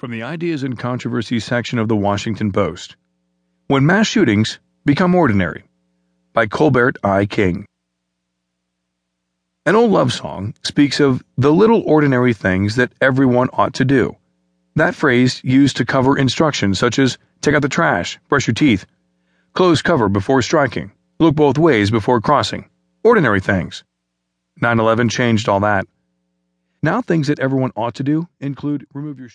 From the Ideas and Controversies section of the Washington Post When Mass Shootings Become Ordinary by Colbert I. King. An old love song speaks of the little ordinary things that everyone ought to do. That phrase used to cover instructions such as take out the trash, brush your teeth, close cover before striking, look both ways before crossing. Ordinary things. 9 11 changed all that. Now, things that everyone ought to do include remove your